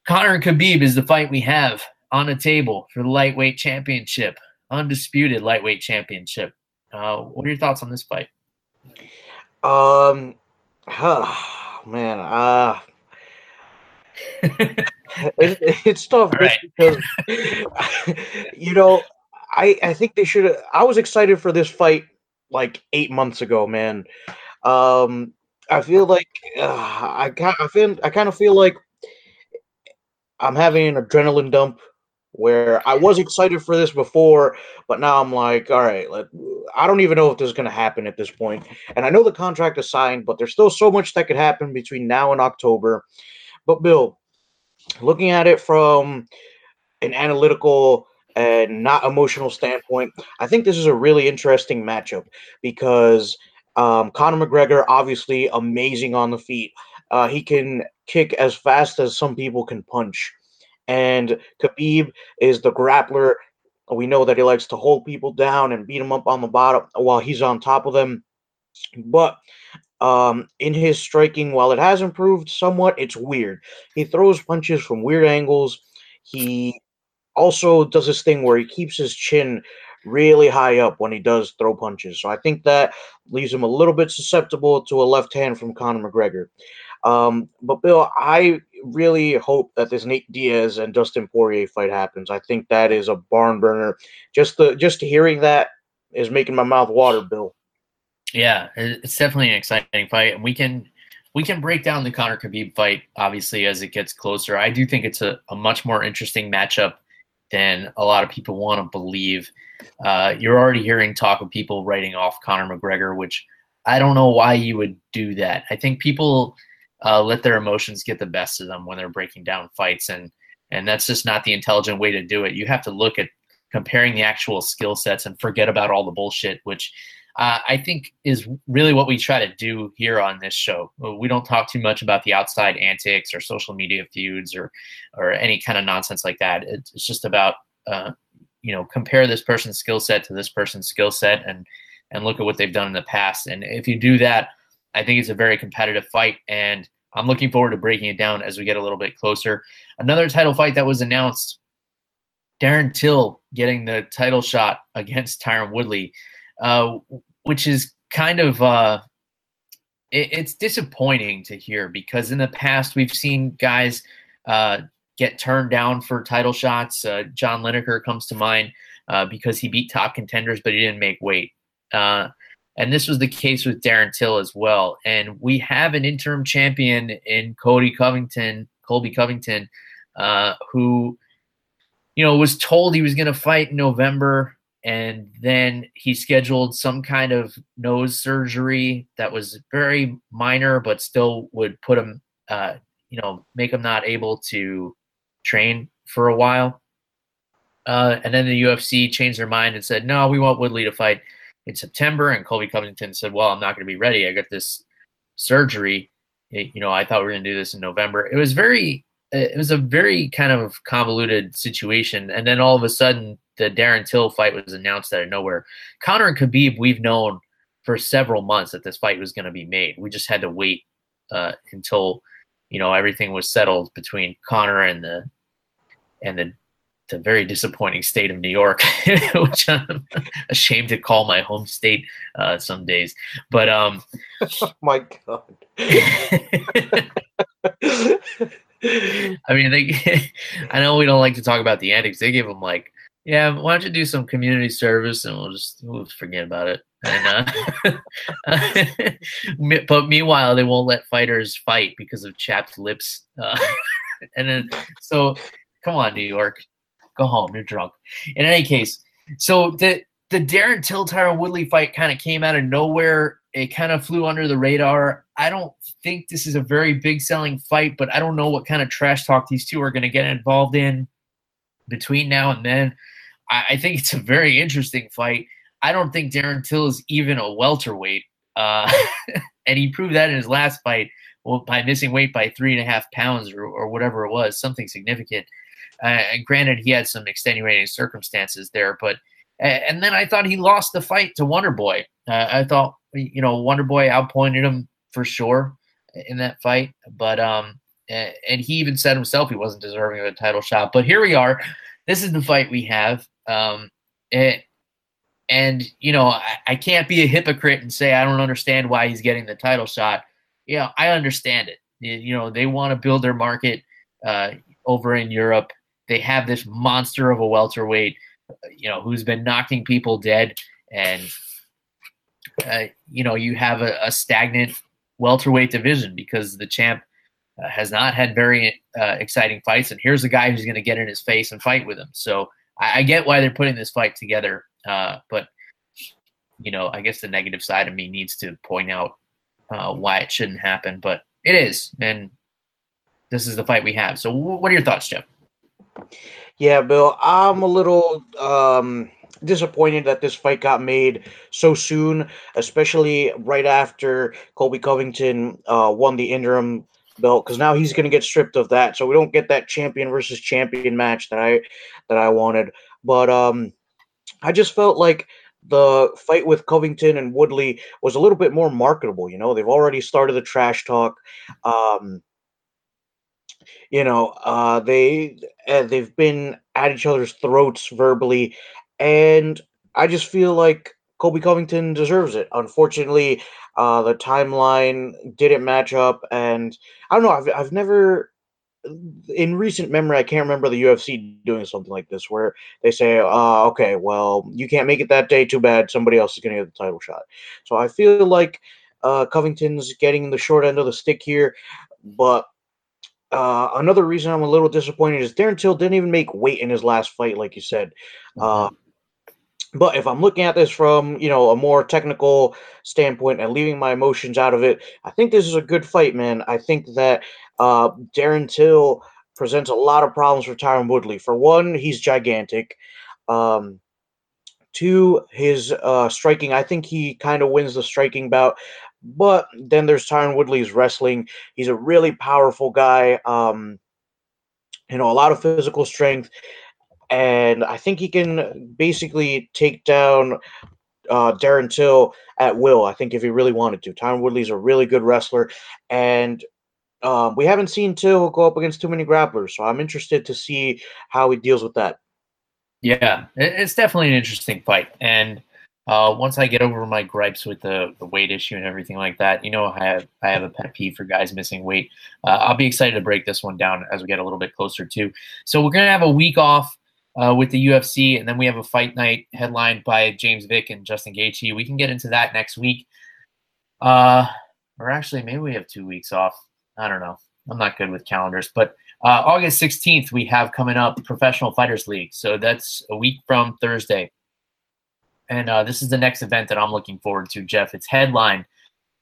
Conor and Khabib is the fight we have on the table for the lightweight championship, undisputed lightweight championship. Uh, what are your thoughts on this fight? Um, man, uh, *laughs* *laughs* it, it's tough right. because *laughs* you know I I think they should. I was excited for this fight like eight months ago, man. Um, I feel like uh, I I feel I kind of feel like I'm having an adrenaline dump where I was excited for this before, but now I'm like, all right, let, I don't even know if this is going to happen at this point. And I know the contract is signed, but there's still so much that could happen between now and October. But Bill, looking at it from an analytical and not emotional standpoint, I think this is a really interesting matchup because um, Conor McGregor, obviously amazing on the feet. Uh, he can kick as fast as some people can punch. And Khabib is the grappler. We know that he likes to hold people down and beat them up on the bottom while he's on top of them. But um, in his striking, while it has improved somewhat, it's weird. He throws punches from weird angles. He also does this thing where he keeps his chin really high up when he does throw punches. So I think that leaves him a little bit susceptible to a left hand from Conor McGregor. Um, but Bill, I really hope that this Nate Diaz and Dustin Poirier fight happens. I think that is a barn burner. Just the just hearing that is making my mouth water, Bill. Yeah, it's definitely an exciting fight, and we can we can break down the Conor Khabib fight obviously as it gets closer. I do think it's a, a much more interesting matchup than a lot of people want to believe. Uh, you're already hearing talk of people writing off Conor McGregor, which I don't know why you would do that. I think people uh, let their emotions get the best of them when they're breaking down fights, and and that's just not the intelligent way to do it. You have to look at comparing the actual skill sets and forget about all the bullshit, which uh, I think is really what we try to do here on this show. We don't talk too much about the outside antics or social media feuds or or any kind of nonsense like that. It's just about uh, you know compare this person's skill set to this person's skill set and and look at what they've done in the past. And if you do that, I think it's a very competitive fight. And I'm looking forward to breaking it down as we get a little bit closer. Another title fight that was announced. Darren Till getting the title shot *laughs* against Tyron Woodley. Uh, which is kind of uh, it, it's disappointing to hear because in the past we've seen guys uh, get turned down for title shots. Uh, John Lineker comes to mind uh, because he beat top contenders, but he didn't make weight. Uh, and this was the case with Darren Till as well. And we have an interim champion in Cody Covington, Colby Covington, uh, who, you know, was told he was going to fight in November and then he scheduled some kind of nose surgery that was very minor, but still would put him, uh, you know, make him not able to train for a while. Uh, and then the UFC changed their mind and said, no, we want Woodley to fight in September. And Colby Covington said, well, I'm not going to be ready. I got this surgery. It, you know, I thought we were going to do this in November. It was very, it was a very kind of convoluted situation. And then all of a sudden, the Darren Till fight was announced out of nowhere. Conor and Khabib, we've known for several months that this fight was going to be made. We just had to wait uh, until you know everything was settled between Conor and the and the the very disappointing state of New York, *laughs* which I'm ashamed to call my home state uh, some days. But um, oh *laughs* my God. *laughs* I mean, they. I know we don't like to talk about the antics. They give them like yeah, why don't you do some community service and we'll just we'll forget about it. And, uh, *laughs* but meanwhile, they won't let fighters fight because of chapped lips. Uh, *laughs* and then, so come on, New York, go home. You're drunk. In any case, so the the Darren Till Tyron Woodley fight kind of came out of nowhere. It kind of flew under the radar. I don't think this is a very big selling fight, but I don't know what kind of trash talk these two are going to get involved in between now and then. I, I, think it's a very interesting fight. I don't think Darren Till is even a welterweight, uh, *laughs* and he proved that in his last fight well, by missing weight by three and a half pounds or, or whatever it was, something significant. Uh, and granted, he had some extenuating circumstances there, but and then I thought he lost the fight to Wonder Boy. Uh, I thought you know Wonder Boy outpointed him for sure in that fight, but um, and he even said himself he wasn't deserving of a title shot. But here we are. This is the fight we have. Um, it, and you know, I, I, can't be a hypocrite and say I don't understand why he's getting the title shot. You know, I understand it. You know, they want to build their market uh, over in Europe. They have this monster of a welterweight, you know, who's been knocking people dead, and uh, you know, you have a, a, stagnant welterweight division because the champ uh, has not had very uh, exciting fights, and here's a guy who's going to get in his face and fight with him. So I, I get why they're putting this fight together, uh, but you know, I guess the negative side of me needs to point out uh, why it shouldn't happen, but it is, and this is the fight we have. So, what are your thoughts, Jeff? Yeah, Bill, I'm a little um, disappointed that this fight got made so soon, especially right after Colby Covington uh, won the interim belt because now he's going to get stripped of that. So we don't get that champion versus champion match that I that I wanted. But um, I just felt like the fight with Covington and Woodley was a little bit more marketable. You know, they've already started the trash talk. Um, you know, uh, they uh, they've been at each other's throats verbally, and I just feel like Colby Covington deserves it. Unfortunately, uh, the timeline didn't match up, and I don't know. I've I've never, in recent memory, I can't remember the UFC doing something like this where they say, uh, "Okay, well, you can't make it that day. Too bad. Somebody else is going to get the title shot." So I feel like uh, Covington's getting the short end of the stick here, but. Uh, another reason I'm a little disappointed is Darren Till didn't even make weight in his last fight, like you said. Uh, mm-hmm. But if I'm looking at this from, you know, a more technical standpoint and leaving my emotions out of it, I think this is a good fight, man. I think that uh, Darren Till presents a lot of problems for Tyron Woodley. For one, he's gigantic. Um, two, his uh, striking, I think he kind of wins the striking bout. But then there's Tyron Woodley's wrestling. He's a really powerful guy. Um, you know, a lot of physical strength and I think he can basically take down uh, Darren Till at will. I think if he really wanted to. Tyron Woodley's a really good wrestler, and um, we haven't seen Till go up against too many grapplers, so I'm interested to see how he deals with that. Yeah, it's definitely an interesting fight, and uh, once I get over my gripes with the, the weight issue and everything like that, you know, I have I have a pet peeve for guys missing weight. Uh, I'll be excited to break this one down as we get a little bit closer to. So we're gonna have a week off uh, with the UFC, and then we have a fight night headlined by James Vick and Justin Gaethje. We can get into that next week. Uh, or actually, maybe we have two weeks off. I don't know. I'm not good with calendars, but uh, August 16th we have coming up Professional Fighters League. So that's a week from Thursday. and uh, this is the next event that I'm looking forward to, Jeff. It's headlined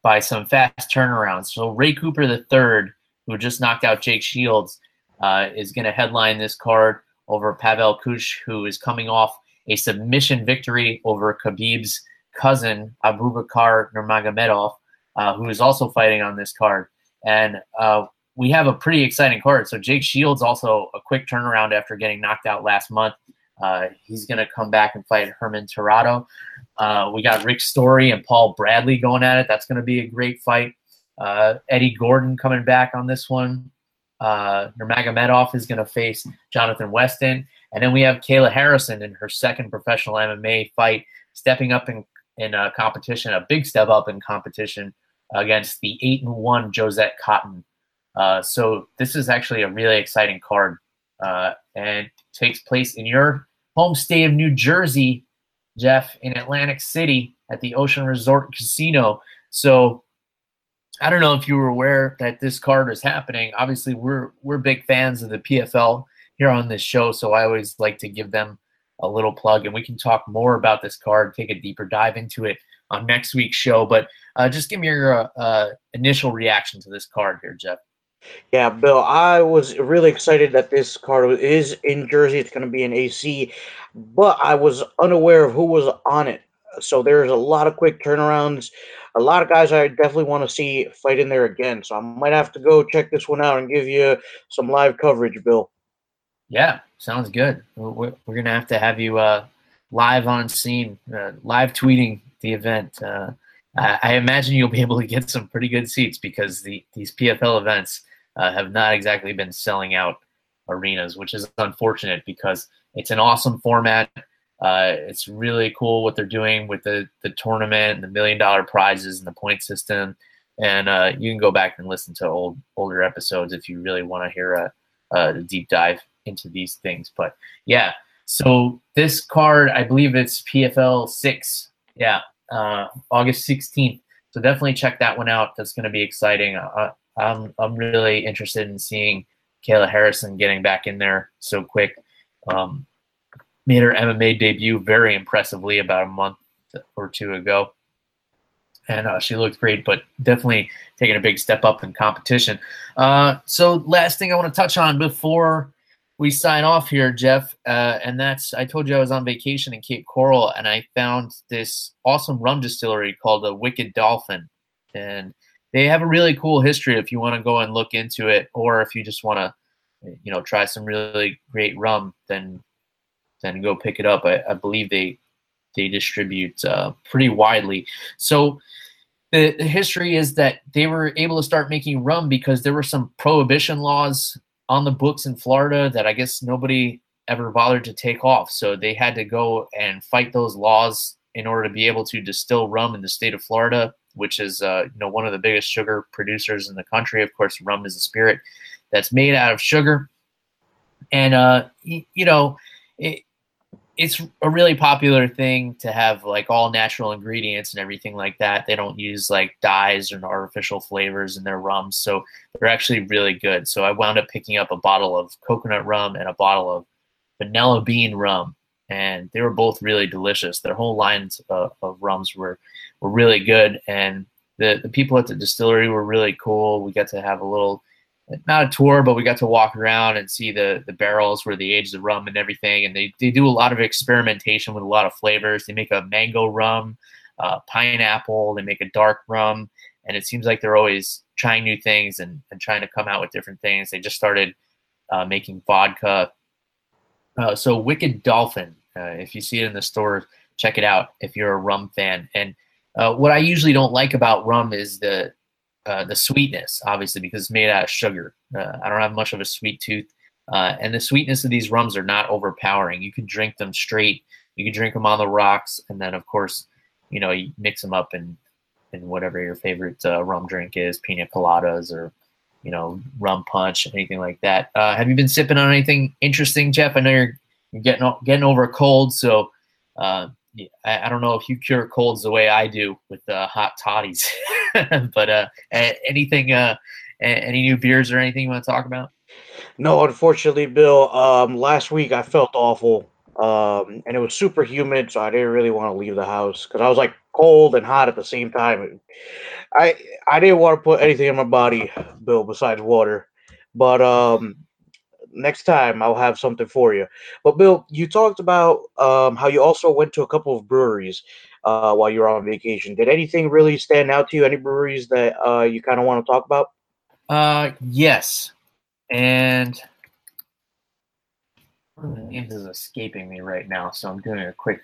by some fast turnarounds. So Ray Cooper III, who just knocked out Jake Shields, uh, is going to headline this card over Pavel Kusch, who is coming off a submission victory over Khabib's cousin, Abubakar Nurmagomedov, uh, who is also fighting on this card. And uh, we have a pretty exciting card. So Jake Shields also a quick turnaround after getting knocked out last month. Uh, he's going to come back and fight Herman Terrado. Uh, we got Rick Story and Paul Bradley going at it. That's going to be a great fight. Uh, Eddie Gordon coming back on this one. Uh, Nurmagomedov is going to face Jonathan Weston. And then we have Kayla Harrison in her second professional MMA fight, stepping up in, in a competition, a big step up in competition against the 8 and 1 Josette Cotton. Uh, so this is actually a really exciting card uh, and takes place in your home state of New Jersey, Jeff, in Atlantic City at the Ocean Resort Casino. So I don't know if you were aware that this card is happening. Obviously, we're we're big fans of the PFL here on this show, so I always like to give them a little plug, and we can talk more about this card, take a deeper dive into it on next week's show. But uh, just give me your uh, uh initial reaction to this card here, Jeff. Yeah, Bill, I was really excited that this card is in Jersey. It's going to be in AC, but I was unaware of who was on it. So there's a lot of quick turnarounds. A lot of guys I definitely want to see fight in there again. So I might have to go check this one out and give you some live coverage, Bill. Yeah, sounds good. We're, to have to have you uh, live on scene, uh, live tweeting the event. Uh, I, I imagine you'll be able to get some pretty good seats because the these PFL events uh, have not exactly been selling out arenas, which is unfortunate because it's an awesome format. Uh, it's really cool what they're doing with the, the tournament and the million dollar prizes and the point system. And uh, you can go back and listen to old older episodes if you really want to hear a, a deep dive into these things. But yeah, so this card, I believe it's PFL six. Yeah, uh, August 16th. So definitely check that one out. That's going to be exciting. Uh, I'm I'm really interested in seeing Kayla Harrison getting back in there so quick. Um, made her MMA debut very impressively about a month or two ago, and uh, she looked great. But definitely taking a big step up in competition. Uh, so last thing I want to touch on before we sign off here, Jeff, uh, and that's I told you I was on vacation in Cape Coral, and I found this awesome rum distillery called the Wicked Dolphin, and they have a really cool history if you want to go and look into it, or if you just want to, you know, try some really great rum, then then go pick it up. I, I believe they they distribute uh, pretty widely. So the, the history is that they were able to start making rum because there were some prohibition laws on the books in Florida that I guess nobody ever bothered to take off. So they had to go and fight those laws in order to be able to distill rum in the state of Florida which is uh, you know one of the biggest sugar producers in the country. Of course, rum is a spirit that's made out of sugar, and uh, you know it, it's a really popular thing to have like all natural ingredients and everything like that. They don't use like dyes or artificial flavors in their rums, so they're actually really good. So I wound up picking up a bottle of coconut rum and a bottle of vanilla bean rum and they were both really delicious. Their whole lines of, of rums were were really good, and the the people at the distillery were really cool. We got to have a little not a tour, but we got to walk around and see the the barrels where they age the rum and everything. And they, they do a lot of experimentation with a lot of flavors. They make a mango rum, uh, pineapple. They make a dark rum, and it seems like they're always trying new things and, and trying to come out with different things. They just started uh, making vodka uh, so Wicked Dolphin, uh, if you see it in the store, check it out if you're a rum fan. And uh, what I usually don't like about rum is the uh, the sweetness, obviously, because it's made out of sugar. Uh, I don't have much of a sweet tooth, uh, and the sweetness of these rums are not overpowering. You can drink them straight. You can drink them on the rocks, and then of course, you know, you mix them up in in whatever your favorite rum drink is, pina coladas or you know, rum punch, anything like that. Uh, have you been sipping on anything interesting, Jeff? I know you're, getting getting over a cold, so uh, I, I, don't know if you cure colds the way I do with uh, hot toddies. *laughs* *laughs* but uh, anything, uh, any new beers or anything you want to talk about? No, unfortunately, Bill. Um, last week I felt awful. um, and it was super humid, so I didn't really want to leave the house because I was like cold and hot at the same time. I I didn't want to put anything in my body, Bill, besides water. But um, next time I'll have something for you. But Bill, you talked about um, how you also went to a couple of breweries uh, while you were on vacation. Did anything really stand out to you? Any breweries that uh, you kind of want to talk about? Uh, yes, and the names is escaping me right now, so I'm doing a quick,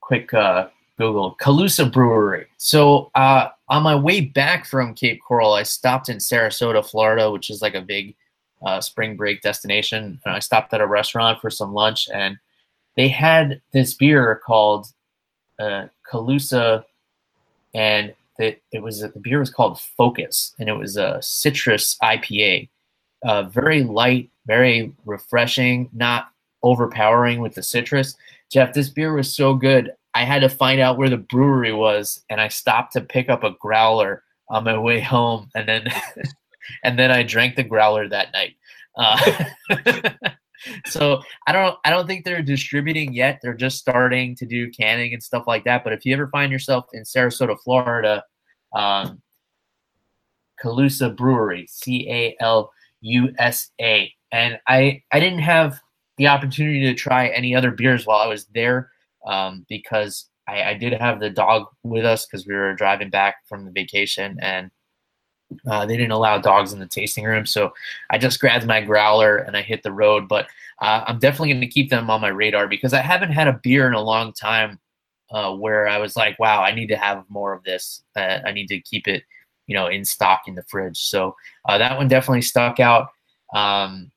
quick uh, Google Calusa Brewery. So uh, on my way back from Cape Coral, I stopped in Sarasota, Florida, which is like a big uh, spring break destination. And I stopped at a restaurant for some lunch, and they had this beer called uh, Calusa, and the, it was the beer was called Focus, and it was a citrus IPA, uh, very light, very refreshing, not overpowering with the citrus. Jeff, this beer was so good. I had to find out where the brewery was, and I stopped to pick up a growler on my way home, and then *laughs* and then I drank the growler that night. Uh, *laughs* so I don't I don't think they're distributing yet. They're just starting to do canning and stuff like that. But if you ever find yourself in Sarasota, Florida, um, Calusa Brewery, C A L U S A, and I I didn't have the opportunity to try any other beers while I was there um, because I, I, did have the dog with us because we were driving back from the vacation and uh, they didn't allow dogs in the tasting room. So I just grabbed my growler and I hit the road. But uh, I'm definitely going to keep them on my radar because I haven't had a beer in a long time uh, where I was like, wow, I need to have more of this. Uh, I need to keep it, you know, in stock in the fridge. So uh, that one definitely stuck out. Um,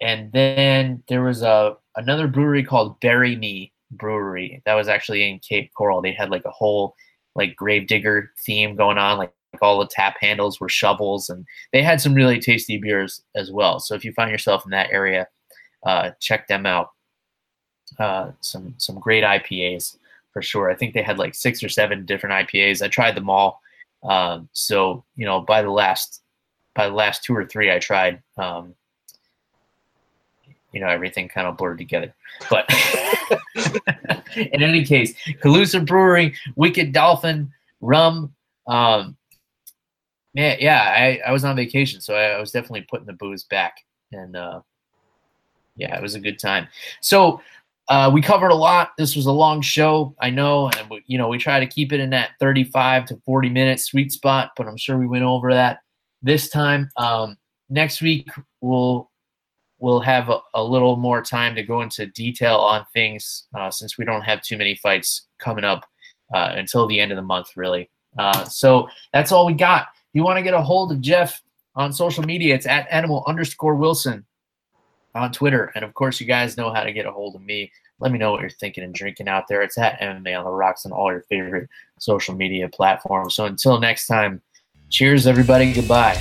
and then there was a another brewery called Bury Me Brewery that was actually in Cape Coral. They had like a whole like gravedigger theme going on, like all the tap handles were shovels, and they had some really tasty beers as well. So if you find yourself in that area, uh, check them out. Uh, some some great IPAs for sure. I think they had like six or seven different IPAs. I tried them all. Um, so you know, by the last by the last two or three I tried, um, you know everything kind of blurred together. But *laughs* in any case, Calusa Brewery, Wicked Dolphin, rum. Um, yeah, yeah. I, I was on vacation, so I, I was definitely putting the booze back, and uh, yeah, it was a good time. So uh, we covered a lot. This was a long show, I know, and we, you know we try to keep it in that 35 to 40 minute sweet spot, but I'm sure we went over that this time. Um, next week we'll we'll have a, a, little more time to go into detail on things uh, since we don't have too many fights coming up uh, until the end of the month, really. Uh, so that's all we got. You want to get a hold of Jeff on social media, it's at animal underscore Wilson on Twitter. And of course, you guys know how to get a hold of me. Let me know what you're thinking and drinking out there. It's at MMA on the Rocks on all your favorite social media platforms. So until next time, cheers, everybody. Goodbye.